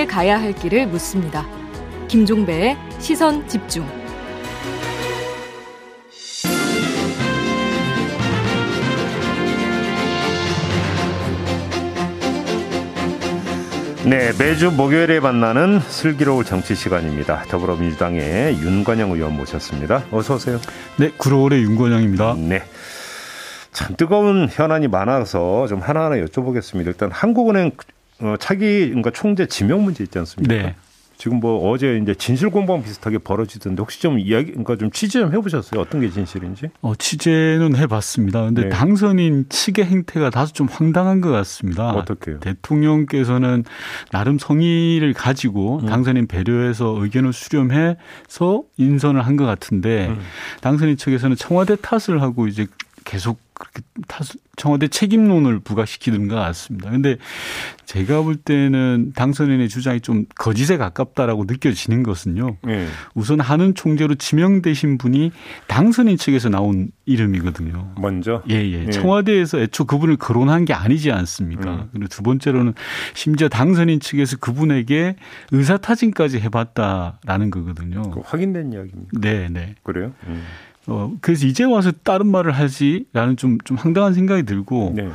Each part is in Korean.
함께 가야 할 길을 묻습니다. 김종배의 시선 집중. 네, 매주 목요일에 만나는 슬기로울 정치 시간입니다. 더불어민주당의 윤관영 의원 모셨습니다. 어서 오세요. 네, 구로울의 윤관영입니다. 네. 참 뜨거운 현안이 많아서 좀 하나하나 여쭤보겠습니다. 일단 한국은행 어, 차기 그러니까 총재 지명 문제 있지 않습니까? 네. 지금 뭐 어제 이제 진실 공방 비슷하게 벌어지던데 혹시 좀 이야기 그러니까 좀 취재 좀 해보셨어요? 어떤 게 진실인지? 어 취재는 해봤습니다. 근데 네. 당선인 측의 행태가 다소 좀 황당한 것 같습니다. 어떻게요? 대통령께서는 나름 성의를 가지고 음. 당선인 배려해서 의견을 수렴해서 인선을 한 것 같은데 음. 당선인 측에서는 청와대 탓을 하고 이제 계속 그렇게 청와대 책임론을 부각시키는 것 같습니다. 근데 제가 볼 때는 당선인의 주장이 좀 거짓에 가깝다라고 느껴지는 것은요. 네. 우선 하는 총재로 지명되신 분이 당선인 측에서 나온 이름이거든요. 먼저? 예, 예. 네. 청와대에서 애초 그분을 거론한 게 아니지 않습니까? 음. 그리고 두 번째로는 심지어 당선인 측에서 그분에게 의사타진까지 해봤다라는 거거든요. 확인된 이야기입니다. 네, 네. 그래요? 음. 어, 그래서 이제 와서 다른 말을 하지라는 좀, 좀 황당한 생각이 들고 네.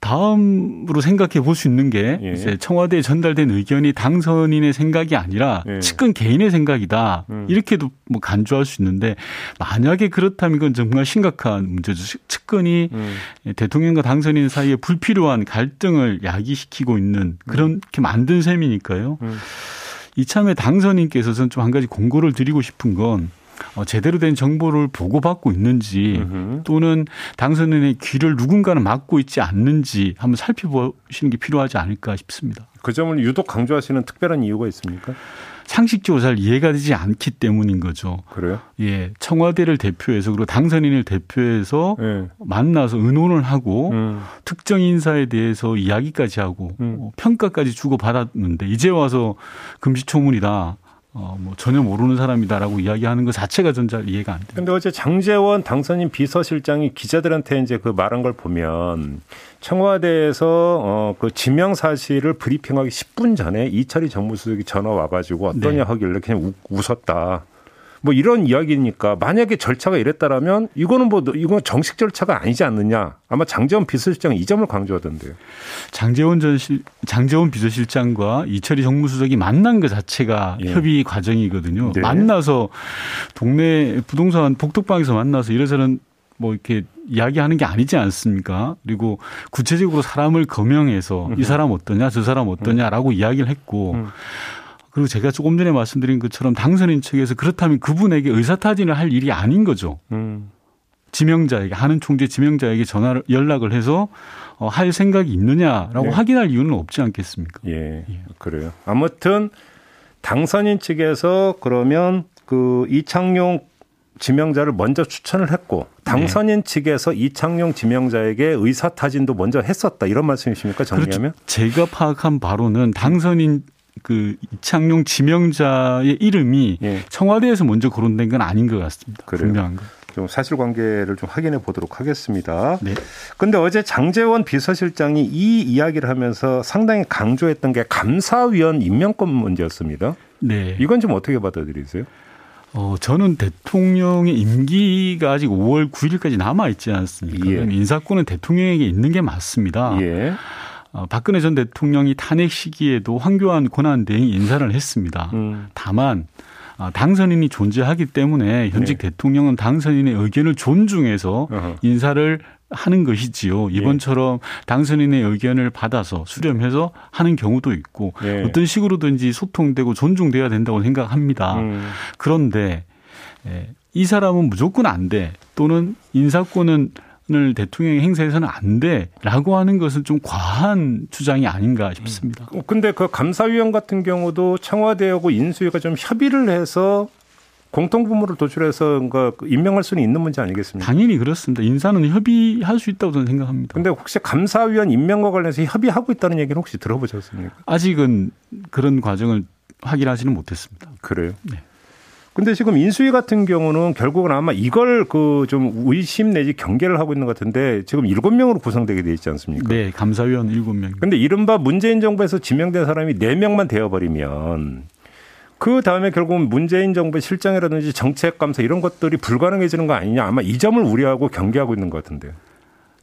다음으로 생각해 볼 수 있는 게 예. 이제 청와대에 전달된 의견이 당선인의 생각이 아니라 예. 측근 개인의 생각이다. 음. 이렇게도 뭐 간주할 수 있는데 만약에 그렇다면 이건 정말 심각한 문제죠. 측근이 음. 대통령과 당선인 사이에 불필요한 갈등을 야기시키고 있는 그렇게 만든 셈이니까요. 음. 이참에 당선인께서는 좀 한 가지 공고를 드리고 싶은 건 어, 제대로 된 정보를 보고받고 있는지 으흠. 또는 당선인의 귀를 누군가는 막고 있지 않는지 한번 살펴보시는 게 필요하지 않을까 싶습니다. 그 점을 유독 강조하시는 특별한 이유가 있습니까? 상식적으로 잘 이해가 되지 않기 때문인 거죠. 그래요? 예. 청와대를 대표해서 그리고 당선인을 대표해서 네. 만나서 의논을 하고 음. 특정 인사에 대해서 이야기까지 하고 음. 뭐 평가까지 주고 받았는데 이제 와서 금시초문이다. 어, 뭐 전혀 모르는 사람이다라고 이야기하는 것 자체가 전 잘 이해가 안 돼요. 근데 어제 장재원 당선인 비서실장이 기자들한테 이제 그 말한 걸 보면 청와대에서 어, 그 지명 사실을 브리핑하기 10분 전에 이철희 정무수석이 전화 와가지고 어떠냐 네. 하길래 그냥 웃었다. 뭐 이런 이야기니까 만약에 절차가 이랬다라면 이거는 뭐 이건 정식 절차가 아니지 않느냐. 아마 장재원 비서실장이 이 점을 강조하던데요. 장재원 전 실 장재원 비서실장과 이철희 정무수석이 만난 것 자체가 예. 협의 과정이거든요. 네. 만나서 동네 부동산 복덕방에서 만나서 이래서는 뭐 이렇게 이야기하는 게 아니지 않습니까? 그리고 구체적으로 사람을 거명해서 이 사람 어떠냐, 저 사람 어떠냐라고 음. 이야기를 했고 음. 그리고 제가 조금 전에 말씀드린 것처럼 당선인 측에서 그렇다면 그분에게 의사타진을 할 일이 아닌 거죠. 음. 지명자에게 하는 총재 지명자에게 전화를 연락을 해서 어, 할 생각이 있느냐라고 네. 확인할 이유는 없지 않겠습니까? 예, 예. 그래요. 아무튼 당선인 측에서 그러면 그 이창용 지명자를 먼저 추천을 했고 당선인 네. 측에서 이창용 지명자에게 의사 타진도 먼저 했었다 이런 말씀이십니까 정리하면? 그렇죠. 제가 파악한 바로는 당선인 그 이창용 지명자의 이름이 예. 청와대에서 먼저 거론된 건 아닌 것 같습니다. 그래요. 분명한 거. 좀 사실관계를 좀 확인해 보도록 하겠습니다. 네. 근데 어제 장재원 비서실장이 이 이야기를 하면서 상당히 강조했던 게 감사위원 임명권 문제였습니다. 네. 이건 좀 어떻게 받아들이세요? 어, 저는 대통령의 임기가 아직 5월 9일까지 남아 있지 않습니까? 예. 인사권은 대통령에게 있는 게 맞습니다. 예. 어, 박근혜 전 대통령이 탄핵 시기에도 황교안 권한대행 인사를 했습니다. 음. 다만 어, 당선인이 존재하기 때문에 현직 네. 대통령은 당선인의 의견을 존중해서 어허. 인사를 하는 것이지요. 이번처럼 예. 당선인의 의견을 받아서 수렴해서 하는 경우도 있고 예. 어떤 식으로든지 소통되고 존중돼야 된다고 생각합니다. 음. 그런데 예, 이 사람은 무조건 안 돼. 또는 인사권은 을 대통령이 행사해서는 안 돼라고 하는 것은 좀 과한 주장이 아닌가 싶습니다. 음. 근데 그 감사위원 같은 경우도 청와대하고 인수위가 좀 협의를 해서 공통분모를 도출해서 뭔가 임명할 수는 있는 문제 아니겠습니까? 당연히 그렇습니다. 인사는 협의할 수 있다고 저는 생각합니다. 근데 혹시 감사위원 임명과 관련해서 협의하고 있다는 얘기는 혹시 들어보셨습니까? 아직은 그런 과정을 확인하지는 못했습니다. 그래요? 네. 근데 지금 인수위 같은 경우는 결국은 아마 이걸 그 좀 의심 내지 경계를 하고 있는 것 같은데 지금 일곱 명으로 구성되게 돼 있지 않습니까? 네, 감사위원 일곱 명. 근데 이른바 문재인 정부에서 지명된 사람이 네 명만 되어버리면 그 다음에 결국은 문재인 정부의 실정이라든지 정책 감사 이런 것들이 불가능해지는 거 아니냐 아마 이 점을 우려하고 경계하고 있는 것 같은데요.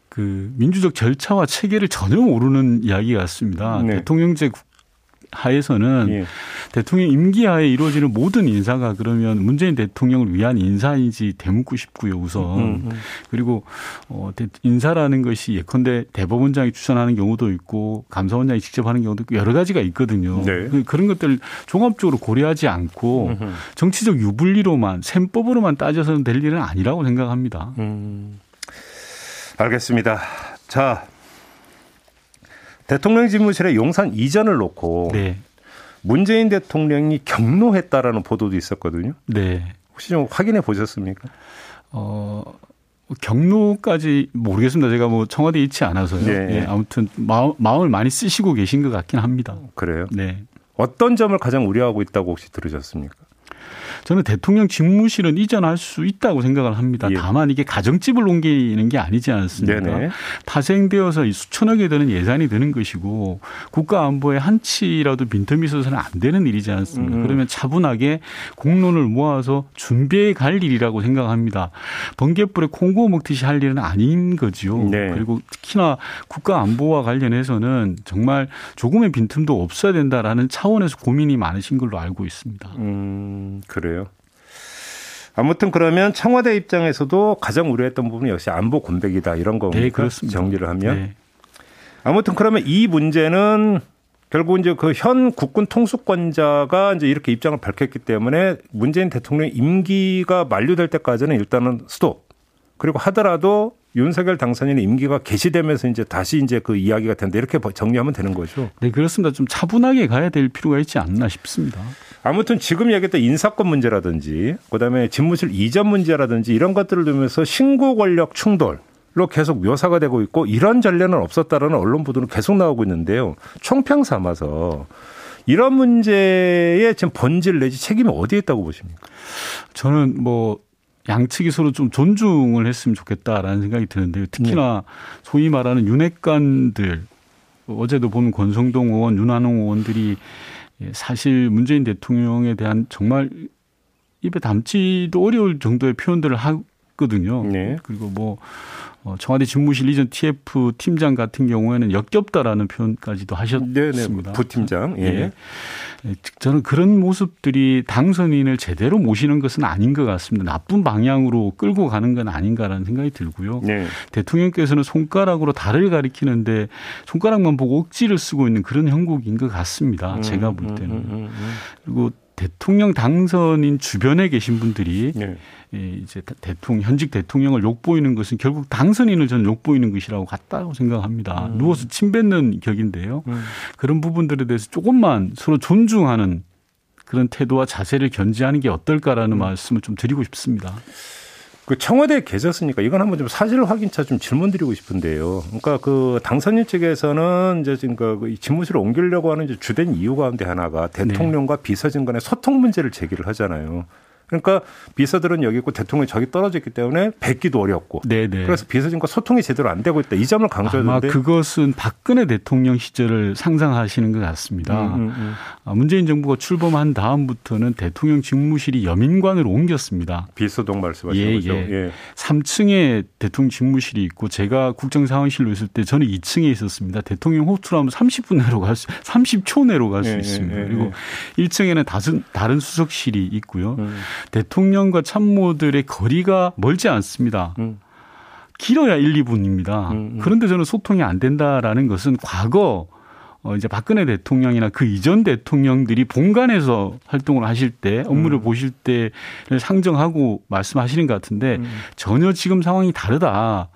그 민주적 절차와 체계를 전혀 모르는 이야기 같습니다. 네. 대통령제 하에서는 예. 대통령 임기 하에 이루어지는 모든 인사가 그러면 문재인 대통령을 위한 인사인지 되묻고 싶고요, 우선. 음, 음. 음. 그리고 어 인사라는 것이 예컨대 대법원장이 추천하는 경우도 있고 감사원장이 직접 하는 경우도 있고 여러 가지가 있거든요. 네. 그 그런 것들 종합적으로 고려하지 않고 음흠. 정치적 유불리로만 셈법으로만 따져서는 될 일은 아니라고 생각합니다. 음. 알겠습니다. 자, 대통령 집무실에 용산 이전을 놓고 네. 문재인 대통령이 경로했다라는 보도도 있었거든요. 네. 혹시 좀 확인해 보셨습니까? 어, 경로까지 모르겠습니다. 제가 뭐 청와대에 있지 않아서요. 네. 네. 아무튼 마음, 마음을 많이 쓰시고 계신 것 같긴 합니다. 그래요? 네. 어떤 점을 가장 우려하고 있다고 혹시 들으셨습니까? 저는 대통령 집무실은 이전할 수 있다고 생각을 합니다. 예. 다만 이게 가정집을 옮기는 게 아니지 않습니까? 네네. 파생되어서 수천억이 드는 예산이 드는 것이고 국가 안보에 한치라도 빈틈이 있어서는 안 되는 일이지 않습니까? 음. 그러면 차분하게 공론을 모아서 준비해 갈 일이라고 생각합니다. 번개불에 콩고 먹듯이 할 일은 아닌 거지요. 네. 그리고 특히나 국가 안보와 관련해서는 정말 조금의 빈틈도 없어야 된다라는 차원에서 고민이 많으신 걸로 알고 있습니다. 음, 그래요. 아무튼 그러면 청와대 입장에서도 가장 우려했던 부분이 역시 안보 공백이다 이런 겁니까? 네, 그렇습니다. 정리를 하면. 네. 아무튼 그러면 이 문제는 결국 이제 그 현 국군 통수권자가 이제 이렇게 입장을 밝혔기 때문에 문재인 대통령 임기가 만료될 때까지는 일단은 스톱. 그리고 하더라도 윤석열 당선인의 임기가 개시되면서 이제 다시 이제 그 이야기가 된다 이렇게 정리하면 되는 거죠. 네, 그렇습니다. 좀 차분하게 가야 될 필요가 있지 않나 싶습니다. 아무튼 지금 얘기했던 인사권 문제라든지 그다음에 집무실 이전 문제라든지 이런 것들을 두면서 신고 권력 충돌 로 계속 묘사가 되고 있고 이런 전례는 없었다라는 언론 보도는 계속 나오고 있는데요. 총평 삼아서 이런 문제의 지금 본질 내지 책임이 어디에 있다고 보십니까? 저는 뭐 양측이 서로 좀 존중을 했으면 좋겠다라는 생각이 드는데요. 특히나 네. 소위 말하는 윤핵관들 어제도 보면 권성동 의원, 윤한홍 의원들이 예, 사실 문재인 대통령에 대한 정말 입에 담지도 어려울 정도의 표현들을 하 거든요. 네. 그리고 뭐 어, 청와대 집무실 이전 TF 팀장 같은 경우에는 역겹다라는 표현까지도 하셨습니다. 네네. 부팀장. 예. 예. 예. 저는 그런 모습들이 당선인을 제대로 모시는 것은 아닌 것 같습니다. 나쁜 방향으로 끌고 가는 건 아닌가라는 생각이 들고요. 네. 대통령께서는 손가락으로 달을 가리키는데 손가락만 보고 억지를 쓰고 있는 그런 형국인 것 같습니다. 음, 제가 볼 음, 때는. 음, 음, 음, 그리고 대통령 당선인 주변에 계신 분들이 네. 이제 대통령 현직 대통령을 욕보이는 것은 결국 당선인을 저는 욕보이는 것이라고 같다고 생각합니다. 음. 누워서 침 뱉는 격인데요. 음. 그런 부분들에 대해서 조금만 서로 존중하는 그런 태도와 자세를 견지하는 게 어떨까라는 음. 말씀을 좀 드리고 싶습니다. 그 청와대에 계셨으니까 이건 한번 좀 사실 확인차 좀 질문 드리고 싶은데요. 그러니까 그 당선인 측에서는 이제 지금 그 집무실을 옮기려고 하는 주된 이유 가운데 하나가 대통령과 네. 비서진 간의 소통 문제를 제기를 하잖아요. 그러니까 비서들은 여기 있고 대통령이 저기 떨어져 있기 때문에 뵙기도 어렵고. 네네. 그래서 비서진과 소통이 제대로 안 되고 있다. 이 점을 강조했는데. 아마 그것은 박근혜 대통령 시절을 상상하시는 것 같습니다. 음, 음, 음. 아, 문재인 정부가 출범한 다음부터는 대통령 직무실이 여민관으로 옮겼습니다. 비서동 말씀하시는 예, 거죠. 예. 예. 3층에 대통령 직무실이 있고 제가 국정상황실로 있을 때 저는 2층에 있었습니다. 대통령 호투로 하면 30분 내로 갈 수, 30초 내로 갈수 예, 예, 있습니다. 예, 그리고 1층에는 다른, 다른 수석실이 있고요. 음. 대통령과 참모들의 거리가 멀지 않습니다. 음. 길어야 1, 2분입니다. 음, 음. 그런데 저는 소통이 안 된다라는 것은 과거 어 이제 박근혜 대통령이나 그 이전 대통령들이 본관에서 활동을 하실 때 업무를 음. 보실 때를 상정하고 말씀하시는 것 같은데 음. 전혀 지금 상황이 다르다.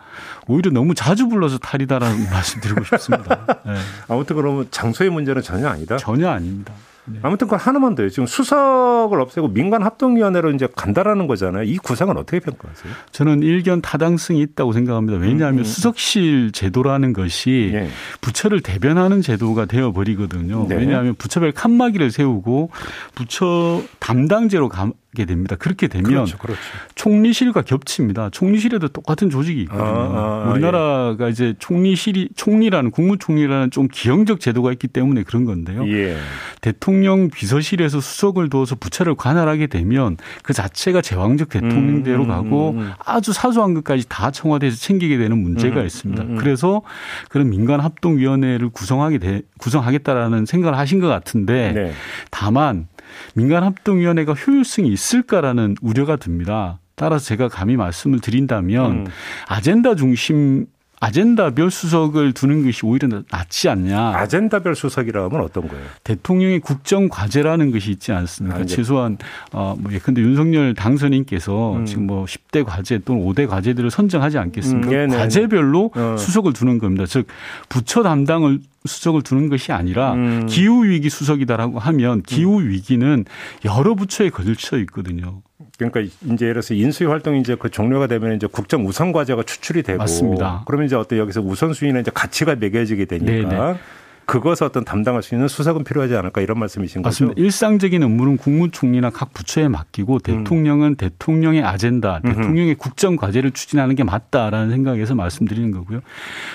오히려 너무 자주 불러서 탈이다라는 말씀 드리고 싶습니다. 네. 아무튼 그러면 장소의 문제는 전혀 아니다. 전혀 아닙니다. 네. 아무튼 그 하나만 더요. 지금 수석을 없애고 민간 합동위원회로 이제 간다라는 거잖아요. 이 구상은 어떻게 평가하세요? 저는 일견 타당성이 있다고 생각합니다. 왜냐하면 음, 음. 수석실 제도라는 것이 네. 부처를 대변하는 제도가 되어 버리거든요. 네. 왜냐하면 부처별 칸막이를 세우고 부처 담당제로 가, 게 됩니다. 그렇게 되면 그렇죠, 그렇죠. 총리실과 겹칩니다. 총리실에도 똑같은 조직이 있거든요. 아, 아, 우리나라가 예. 이제 총리실이 총리라는 국무총리라는 좀 기형적 제도가 있기 때문에 그런 건데요. 예. 대통령 비서실에서 수석을 두어서 부처를 관할하게 되면 그 자체가 제왕적 대통령대로 음, 가고 음, 음. 아주 사소한 것까지 다 청와대에서 챙기게 되는 문제가 음, 있습니다. 음, 음. 그래서 그런 민간 합동위원회를 구성하게 돼, 구성하겠다라는 생각을 하신 것 같은데 네. 다만 민간합동위원회가 효율성이 있을까라는 우려가 듭니다. 따라서 제가 감히 말씀을 드린다면 음. 아젠다 중심 아젠다별 수석을 두는 것이 오히려 낫지 않냐. 아젠다별 수석이라 면 어떤 거예요? 대통령의 국정 과제라는 것이 있지 않습니까? 아, 최소한 어뭐 예컨대 윤석열 당선인께서 음. 지금 뭐 10대 과제 또는 5대 과제들을 선정하지 않겠습니까? 음, 과제별로 어. 수석을 두는 겁니다. 즉 부처 담당을 수석을 두는 것이 아니라 음. 기후 위기 수석이다라고 하면 기후 위기는 여러 부처에 걸쳐 있거든요. 그러니까 이제 예를 들어서 인수위 활동이 이제 그 종료가 되면 이제 국정 우선 과제가 추출이 되고 맞습니다. 그러면 이제 어떤 여기서 우선 순위는 이제 가치가 매겨지게 되니까 네네. 그것을 어떤 담당할 수 있는 수석은 필요하지 않을까 이런 말씀이신 거죠? 맞습니다. 일상적인 업무는 국무총리나 각 부처에 맡기고 음. 대통령은 음. 대통령의 아젠다, 대통령의 국정 과제를 추진하는 게 맞다라는 생각에서 말씀드리는 거고요.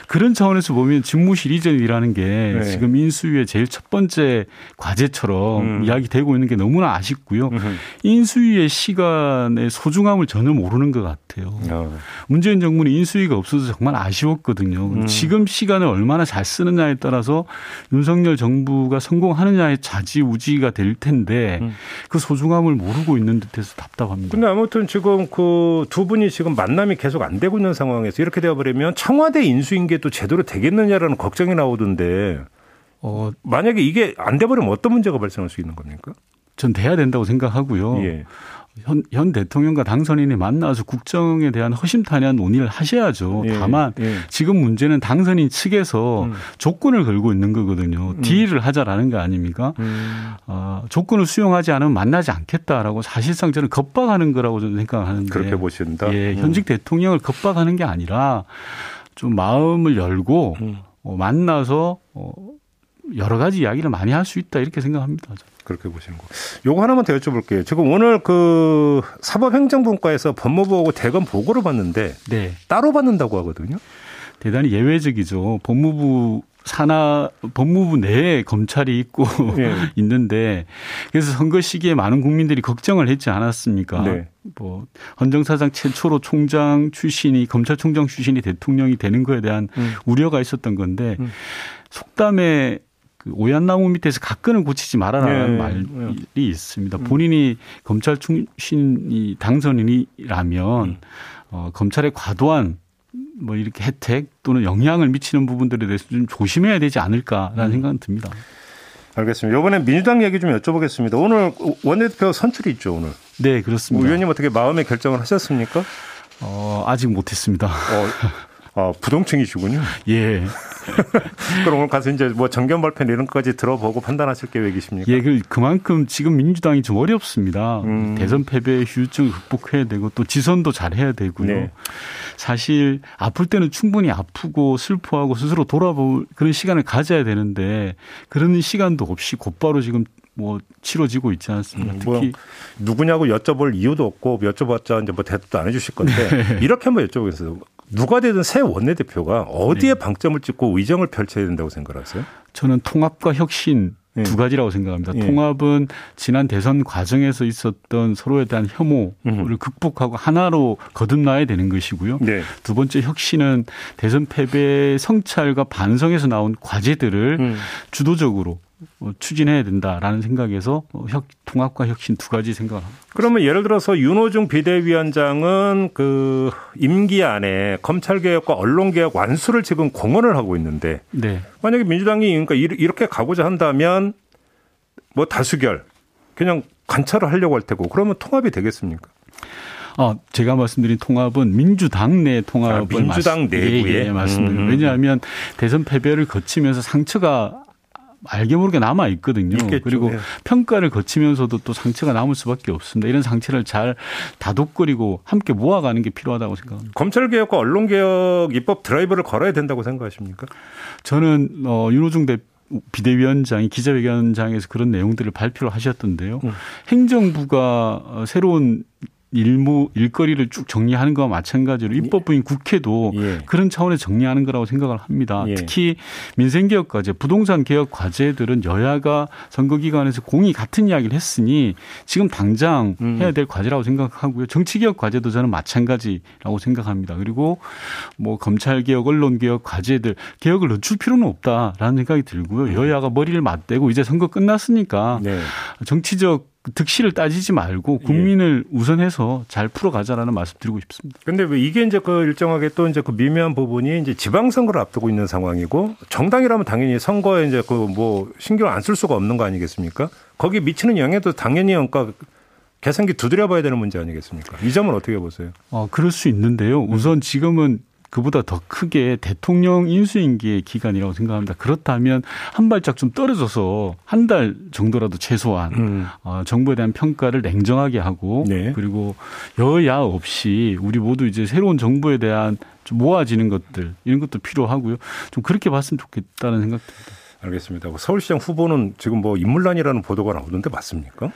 그런 차원에서 보면 집무실 이전이라는 게 네. 지금 인수위의 제일 첫 번째 과제처럼 음. 이야기되고 있는 게 너무나 아쉽고요. 음. 인수위의 시간의 소중함을 전혀 모르는 것 같아요. 어. 문재인 정부는 인수위가 없어서 정말 아쉬웠거든요. 음. 지금 시간을 얼마나 잘 쓰느냐에 따라서 윤석열 정부가 성공하느냐의 자지우지가 될 텐데 음. 그 소중함을 모르고 있는 듯해서 답답합니다. 근데 아무튼 지금 그 두 분이 지금 만남이 계속 안 되고 있는 상황에서 이렇게 되어버리면 청와대 인수인계도 제대로 되겠느냐라는 걱정이 나오던데 어, 만약에 이게 안 돼버리면 어떤 문제가 발생할 수 있는 겁니까? 전 돼야 된다고 생각하고요. 예. 현, 현 대통령과 당선인이 만나서 국정에 대한 허심탄회한 논의를 하셔야죠. 예, 다만 예. 지금 문제는 당선인 측에서 음. 조건을 걸고 있는 거거든요. 음. 딜을 하자라는 거 아닙니까? 음. 어, 조건을 수용하지 않으면 만나지 않겠다라고 사실상 저는 겁박하는 거라고 저는 생각하는데 그렇게 보신다. 예, 현직 음. 대통령을 겁박하는 게 아니라 좀 마음을 열고 음. 어, 만나서 어, 여러 가지 이야기를 많이 할 수 있다 이렇게 생각합니다. 그렇게 보시는 거. 요거 하나만 더 여쭤볼게요. 지금 오늘 그 사법행정분과에서 법무부하고 대검 보고를 받는데 네. 따로 받는다고 하거든요. 대단히 예외적이죠. 법무부 산하 법무부 내에 검찰이 있고 네. 있는데 그래서 선거 시기에 많은 국민들이 걱정을 했지 않았습니까? 네. 뭐 헌정사상 최초로 총장 출신이 검찰총장 출신이 대통령이 되는 거에 대한 음. 우려가 있었던 건데 음. 속담에 그 오얏나무 밑에서 가끈을 고치지 말아라는 네. 말이 네. 있습니다. 음. 본인이 검찰 출신이 당선인이라면 음. 어, 검찰의 과도한 뭐 이렇게 혜택 또는 영향을 미치는 부분들에 대해서 좀 조심해야 되지 않을까라는 음. 생각은 듭니다. 알겠습니다. 이번에 민주당 얘기 좀 여쭤보겠습니다. 오늘 원내대표 선출이 있죠, 오늘. 네, 그렇습니다. 의원님 어떻게 마음의 결정을 하셨습니까? 어, 아직 못했습니다. 어, 아, 부동층이시군요. 예. 그럼 오늘 가서 이제 뭐 정견 발표 이런 것까지 들어보고 판단하실 계획이십니까? 예, 그 그만큼 지금 민주당이 좀 어렵습니다. 음. 대선 패배의 휴유증을 극복해야 되고 또 지선도 잘 해야 되고요. 네. 사실 아플 때는 충분히 아프고 슬퍼하고 스스로 돌아볼 그런 시간을 가져야 되는데 그런 시간도 없이 곧바로 지금 뭐 치러지고 있지 않습니까? 음, 뭐 특히 뭐 누구냐고 여쭤볼 이유도 없고 여쭤봤자 이제 뭐 대답도 안 해주실 건데 네. 이렇게 한번 여쭤보겠습니다. 누가 되든 새 원내대표가 어디에 네. 방점을 찍고 의정을 펼쳐야 된다고 생각하세요? 저는 통합과 혁신 네. 두 가지라고 생각합니다. 네. 통합은 지난 대선 과정에서 있었던 서로에 대한 혐오를 음. 극복하고 하나로 거듭나야 되는 것이고요. 네. 두 번째 혁신은 대선 패배 성찰과 반성에서 나온 과제들을 음. 주도적으로 어, 추진해야 된다라는 생각에서 어, 혁, 통합과 혁신 두 가지 생각을 합니다. 그러면 예를 들어서 윤호중 비대위원장은 그 임기 안에 검찰개혁과 언론개혁 완수를 지금 공언을 하고 있는데 네. 만약에 민주당이 그러니까 이렇게 가고자 한다면 뭐 다수결 그냥 관찰을 하려고 할 테고 그러면 통합이 되겠습니까? 어, 제가 말씀드린 통합은 민주당 내 통합을 아, 민주당 내부에 예, 예, 맞습니다. 음. 왜냐하면 대선 패배를 거치면서 상처가 알게 모르게 남아 있거든요. 있겠죠. 그리고 네. 평가를 거치면서도 또 상처가 남을 수밖에 없습니다. 이런 상처를 잘 다독거리고 함께 모아가는 게 필요하다고 생각합니다. 검찰 개혁과 언론 개혁 입법 드라이브를 걸어야 된다고 생각하십니까? 저는 어 윤호중 대 비대위원장이 기자회견장에서 그런 내용들을 발표를 하셨던데요. 음. 행정부가 새로운 일무 일거리를 쭉 정리하는 것과 마찬가지로 입법부인 국회도 예. 그런 차원에서 정리하는 거라고 생각을 합니다. 예. 특히 민생 개혁 과제, 부동산 개혁 과제들은 여야가 선거 기간에서 공이 같은 이야기를 했으니 지금 당장 음. 해야 될 과제라고 생각하고요. 정치 개혁 과제도 저는 마찬가지라고 생각합니다. 그리고 뭐 검찰 개혁, 언론 개혁 과제들 개혁을 늦출 필요는 없다라는 생각이 들고요. 여야가 머리를 맞대고 이제 선거 끝났으니까 네. 정치적 득실을 따지지 말고 국민을 예. 우선해서 잘 풀어가자라는 말씀 드리고 싶습니다. 근데 왜 이게 이제 그 일정하게 또 이제 그 미묘한 부분이 이제 지방선거를 앞두고 있는 상황이고 정당이라면 당연히 선거에 이제 그 뭐 신경 안쓸 수가 없는 거 아니겠습니까? 거기 미치는 영향도 당연히 그러니까 계산기 두드려 봐야 되는 문제 아니겠습니까? 이 점은 어떻게 보세요? 어, 그럴 수 있는데요. 우선 지금은 그보다 더 크게 대통령 인수인계의 기간이라고 생각합니다. 그렇다면 한 발짝 좀 떨어져서 한 달 정도라도 최소한 음. 어, 정부에 대한 평가를 냉정하게 하고 네. 그리고 여야 없이 우리 모두 이제 새로운 정부에 대한 좀 모아지는 것들 이런 것도 필요하고요. 좀 그렇게 봤으면 좋겠다는 생각 듭니다. 알겠습니다. 서울시장 후보는 지금 뭐 인물난이라는 보도가 나오는데 맞습니까?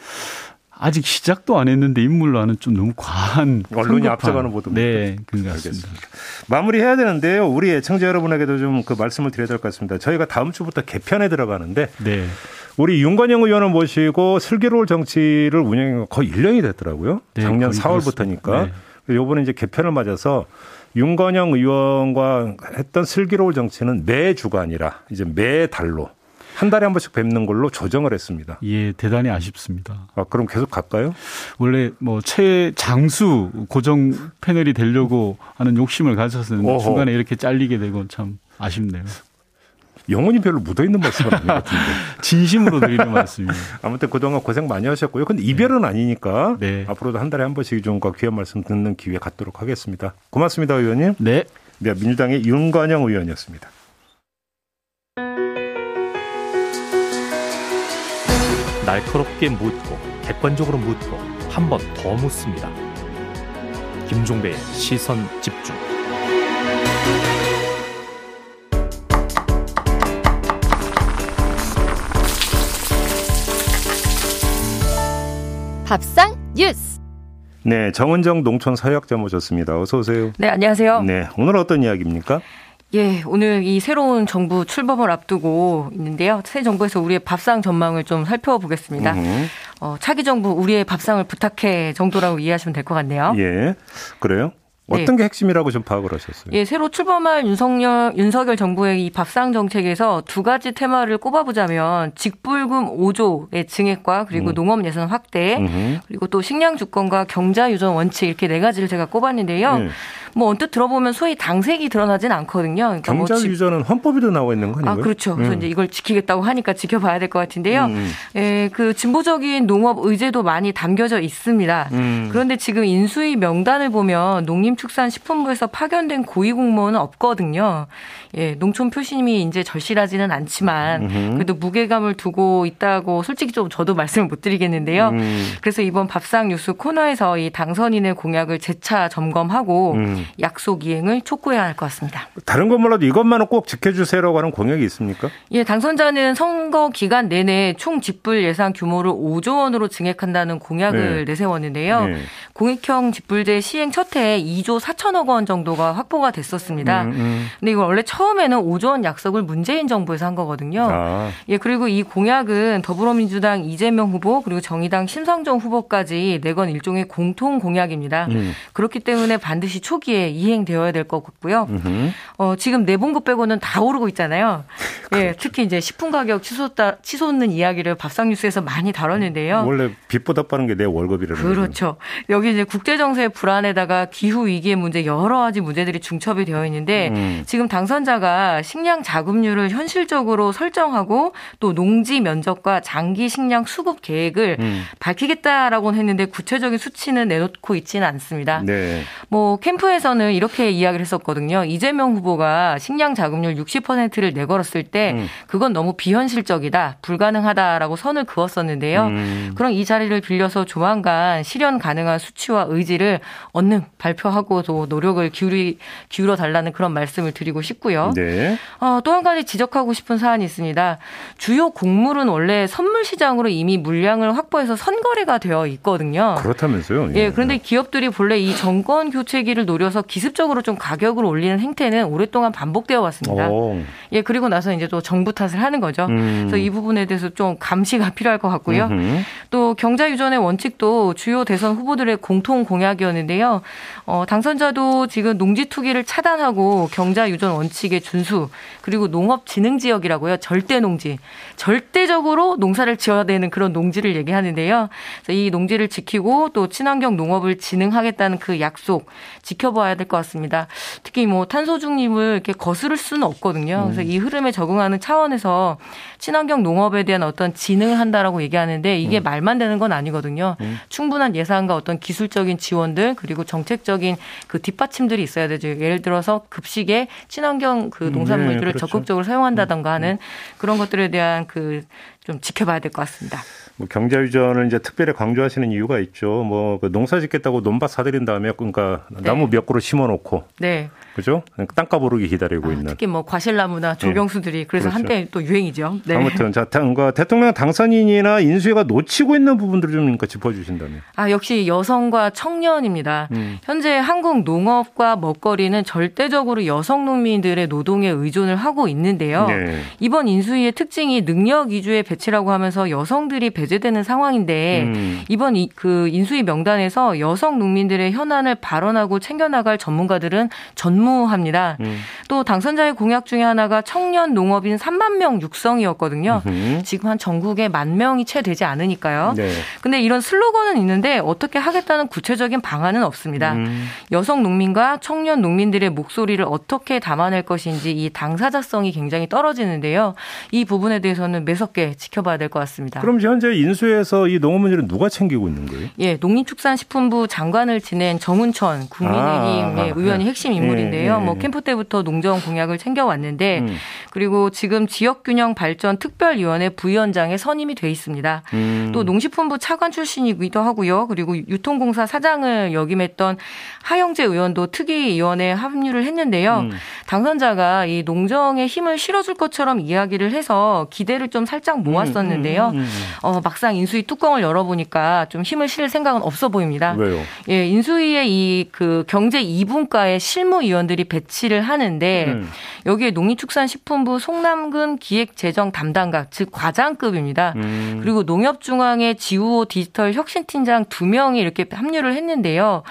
아직 시작도 안 했는데 인물로는 좀 너무 과한 언론이 성급한. 앞서가는 보도입니다. 네, 같습니다. 마무리해야 되는데요. 우리 애청자 여러분에게도 좀 그 말씀을 드려야 될 것 같습니다. 저희가 다음 주부터 개편에 들어가는데 네. 우리 윤건영 의원을 모시고 슬기로울 정치를 운영한 거 거의 1년이 됐더라고요. 네, 작년 4월부터니까. 네. 요번에 이제 개편을 맞아서 윤건영 의원과 했던 슬기로울 정치는 매주가 아니라 이제 매 달로 한 달에 한 번씩 뵙는 걸로 조정을 했습니다. 예, 대단히 아쉽습니다. 아, 그럼 계속 갈까요? 원래 뭐 최장수 고정 패널이 되려고 하는 욕심을 가졌었는데 중간에 이렇게 잘리게 되고 참 아쉽네요. 영혼이 별로 묻어 있는 말씀은 아닌 것 같은데. 진심으로 드리는 말씀입니다. 아무튼 그동안 고생 많이 하셨고요. 근데 이별은 네. 아니니까 네. 앞으로도 한 달에 한 번씩 좀 귀한 말씀 듣는 기회 갖도록 하겠습니다. 고맙습니다, 의원님. 네. 네, 민주당의 윤관영 의원이었습니다. 날카롭게 묻고 객관적으로 묻고 한 번 더 묻습니다. 김종배의 시선 집중. 밥상 뉴스. 네, 정은정 농촌 사회학자 모셨습니다. 어서 오세요. 네, 안녕하세요. 네, 오늘 어떤 이야기입니까? 예, 오늘 이 새로운 정부 출범을 앞두고 있는데요. 새 정부에서 우리의 밥상 전망을 좀 살펴보겠습니다. 어, 차기 정부 우리의 밥상을 부탁해 정도라고 이해하시면 될 것 같네요. 예, 그래요? 어떤 네. 게 핵심이라고 좀 파악을 하셨어요? 예, 새로 출범할 윤석열, 윤석열 정부의 이 밥상 정책에서 두 가지 테마를 꼽아보자면 직불금 5조의 증액과 그리고 음. 농업 예산 확대 음흠. 그리고 또 식량 주권과 경자 유전 원칙 이렇게 네 가지를 제가 꼽았는데요. 네. 뭐 언뜻 들어보면 소위 당색이 드러나진 않거든요. 그러니까 뭐 경자 유전은 헌법에도 나와 있는 거 아니에요? 아, 그렇죠. 그래서 음. 이제 이걸 지키겠다고 하니까 지켜봐야 될 것 같은데요. 음, 음. 예, 그 진보적인 농업 의제도 많이 담겨져 있습니다. 음. 그런데 지금 인수위 명단을 보면 농림축산식품부에서 파견된 고위 공무원은 없거든요. 예, 농촌 표심이 이제 절실하지는 않지만. 그래도 무게감을 두고 있다고 솔직히 좀 저도 말씀을 못 드리겠는데요. 음. 그래서 이번 밥상 뉴스 코너에서 이 당선인의 공약을 재차 점검하고 음. 약속 이행을 촉구해야 할 것 같습니다. 다른 건 몰라도 이것만은 꼭 지켜주세요라고 하는 공약이 있습니까? 예, 당선자는 선거 기간 내내 총 직불 예산 규모를 5조 원으로 증액한다는 공약을 네. 내세웠는데요. 네. 공익형 직불제 시행 첫 해에 2조 4천억 원 정도가 확보가 됐었습니다. 음, 음. 근데 이거 원래 처음에는 5조 원 약속을 문재인 정부에서 한 거거든요. 아. 예, 그리고 이 공약은 더불어민주당 이재명 후보 그리고 정의당 심상정 후보까지 내건 일종의 공통 공약입니다. 음. 그렇기 때문에 반드시 초기 에 이행되어야 될 것 같고요. 어, 지금 내본 것 빼고는 다 오르고 있잖아요. 예, 그렇죠. 특히 이제 식품 가격 치솟다 치솟는 이야기를 밥상 뉴스에서 많이 다뤘는데요. 원래 빚보다 빠른 게 내 월급이라는 그렇죠. 여기 이제 국제 정세의 불안에다가 기후 위기의 문제 여러 가지 문제들이 중첩이 되어 있는데 음. 지금 당선자가 식량 자급률을 현실적으로 설정하고 또 농지 면적과 장기 식량 수급 계획을 음. 밝히겠다라고는 했는데 구체적인 수치는 내놓고 있지는 않습니다. 네. 뭐 캠프에 서는 이렇게 이야기를 했었거든요. 이재명 후보가 식량 자급률 60%를 내걸었을 때때 음. 그건 너무 비현실적이다, 불가능하다라고 선을 그었었는데요. 음. 그럼 이 자리를 빌려서 조만간 실현 가능한 수치와 의지를 얻는 발표하고 도 노력을 기울이 기울여 달라는 그런 말씀을 드리고 싶고요. 네. 어, 또 한 가지 지적하고 싶은 사안이 있습니다. 주요 곡물은 원래 선물 시장으로 이미 물량을 확보해서 선거래가 되어 있거든요. 그렇다면서요? 예. 예 그런데 기업들이 본래 이 정권 교체기를 노려 서 기습적으로 좀 가격을 올리는 행태는 오랫동안 반복되어 왔습니다. 오. 예, 그리고 나서 이제 또 정부 탓을 하는 거죠. 음. 그래서 이 부분에 대해서 좀 감시가 필요할 것 같고요. 음흠. 또 경자 유전의 원칙도 주요 대선 후보들의 공통 공약이었는데요. 어, 당선자도 지금 농지 투기를 차단하고 경자 유전 원칙의 준수 그리고 농업 진흥 지역이라고요. 절대 농지. 절대적으로 농사를 지어야 되는 그런 농지를 얘기하는데요. 이 농지를 지키고 또 친환경 농업을 진흥하겠다는 그 약속 지켜 봐야 될 것 같습니다. 특히 뭐 탄소 중립을 이렇게 거스를 수는 없거든요. 그래서 이 흐름에 적응하는 차원에서 친환경 농업에 대한 어떤 진흥을 한다라고 얘기하는데 이게 음. 말만 되는 건 아니거든요. 음. 충분한 예산과 어떤 기술적인 지원들 그리고 정책적인 그 뒷받침들이 있어야 되죠. 예를 들어서 급식에 친환경 그 음, 농산물들을 네, 그렇죠. 적극적으로 사용한다던가 하는 음. 그런 것들에 대한 그 좀 지켜봐야 될 것 같습니다. 뭐 경제 유전을 이제 특별히 강조하시는 이유가 있죠. 뭐 그 농사 짓겠다고 논밭 사들인 다음에 그러니까 네. 나무 몇 그루 심어 놓고 네. 그죠? 땅값 오르기 기다리고 아, 있는. 특히 뭐 과실나무나 네. 조경수들이 네. 그래서 그렇죠. 한때 또 유행이죠. 네. 아무튼 자, 그러니까 대통령 당선인이나 인수위가 놓치고 있는 부분들을 좀 그러니까 짚어주신다면. 아 역시 여성과 청년입니다. 음. 현재 한국 농업과 먹거리는 절대적으로 여성 농민들의 노동에 의존을 하고 있는데요. 네. 이번 인수위의 특징이 능력 위주의 배치라고 하면서 여성들이 배제되는 상황인데 음. 이번 이, 그 인수위 명단에서 여성 농민들의 현안을 발언하고 챙겨나갈 전문가들은 전문 전무합니다. 음. 또 당선자의 공약 중에 하나가 청년 농업인 3만 명 육성이었거든요. 음흠. 지금 한 전국에 만 명이 채 되지 않으니까요. 네. 근데 이런 슬로건은 있는데 어떻게 하겠다는 구체적인 방안은 없습니다. 음. 여성 농민과 청년 농민들의 목소리를 어떻게 담아낼 것인지 이 당사자성이 굉장히 떨어지는데요. 이 부분에 대해서는 매섭게 지켜봐야 될 것 같습니다. 그럼 현재 인수에서 이 농업 문제를 누가 챙기고 있는 거예요? 예, 농림축산식품부 장관을 지낸 정은천 국민의힘의 아, 아, 의원이 네. 핵심 인물인데 있는데요. 네. 뭐 캠프 때부터 농정 공약을 챙겨왔는데 음. 그리고 지금 지역균형 발전 특별위원회 부위원장에 선임이 돼 있습니다. 음. 또 농식품부 차관 출신이기도 하고요. 그리고 유통공사 사장을 역임했던 하영재 의원도 특위위원회에 합류를 했는데요. 음. 당선자가 이 농정에 힘을 실어줄 것처럼 이야기를 해서 기대를 좀 살짝 모았었는데요. 음, 음, 음, 어, 막상 인수위 뚜껑을 열어보니까 좀 힘을 실을 생각은 없어 보입니다. 왜요? 예, 인수위의 이 그 경제 2분과의 실무위원 위원들이 배치를 하는데 음. 여기에 농림축산식품부 송남근 기획재정 담당각 즉 과장급입니다. 음. 그리고 농협중앙의 지우호 디지털 혁신팀장 두 명이 이렇게 합류를 했는데요.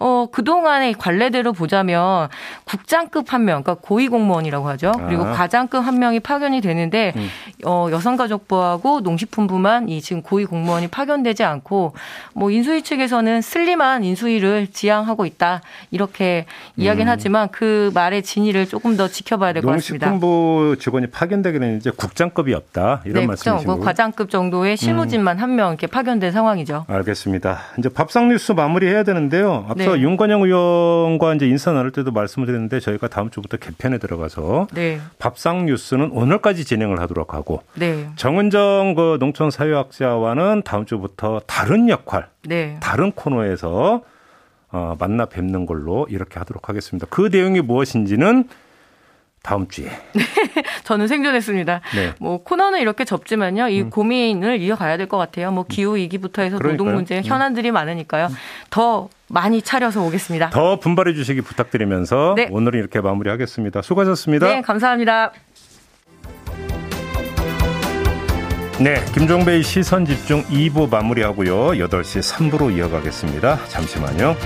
어, 그동안의 관례대로 보자면 국장급 한 명, 그러니까 고위공무원이라고 하죠. 그리고 아. 과장급 한 명이 파견이 되는데 음. 어, 여성가족부하고 농식품부만 이 지금 고위공무원이 파견되지 않고 뭐 인수위 측에서는 슬림한 인수위를 지향하고 있다. 이렇게 이야기는 음. 하지만 그 말의 진위를 조금 더 지켜봐야 될 것 같습니다. 농식품부 직원이 파견되기는 이제 국장급이 없다. 이런 네, 말씀이시고. 과장급 정도의 실무진만 음. 한명 이렇게 파견된 상황이죠. 알겠습니다. 이제 밥상 뉴스 마무리해야 되는데요. 앞서 네. 윤건영 의원과 이제 인사 나눌 때도 말씀을 드렸는데 저희가 다음 주부터 개편에 들어가서 네. 밥상 뉴스는 오늘까지 진행을 하도록 하고 네. 정은정 그 농촌 사회학자와는 다음 주부터 다른 역할, 네. 다른 코너에서 어, 만나 뵙는 걸로 이렇게 하도록 하겠습니다. 그 내용이 무엇인지는 다음 주에. 네, 저는 생존했습니다. 네. 뭐 코너는 이렇게 접지만요, 이 음. 고민을 이어가야 될 것 같아요. 뭐 기후 위기부터 해서 그러니까요. 노동 문제, 음. 현안들이 음. 많으니까요. 더 많이 차려서 오겠습니다. 더 분발해 주시기 부탁드리면서 네. 오늘은 이렇게 마무리하겠습니다. 수고하셨습니다. 네, 감사합니다. 네, 김종배의 시선 집중 2부 마무리하고요. 8시 3부로 이어가겠습니다. 잠시만요.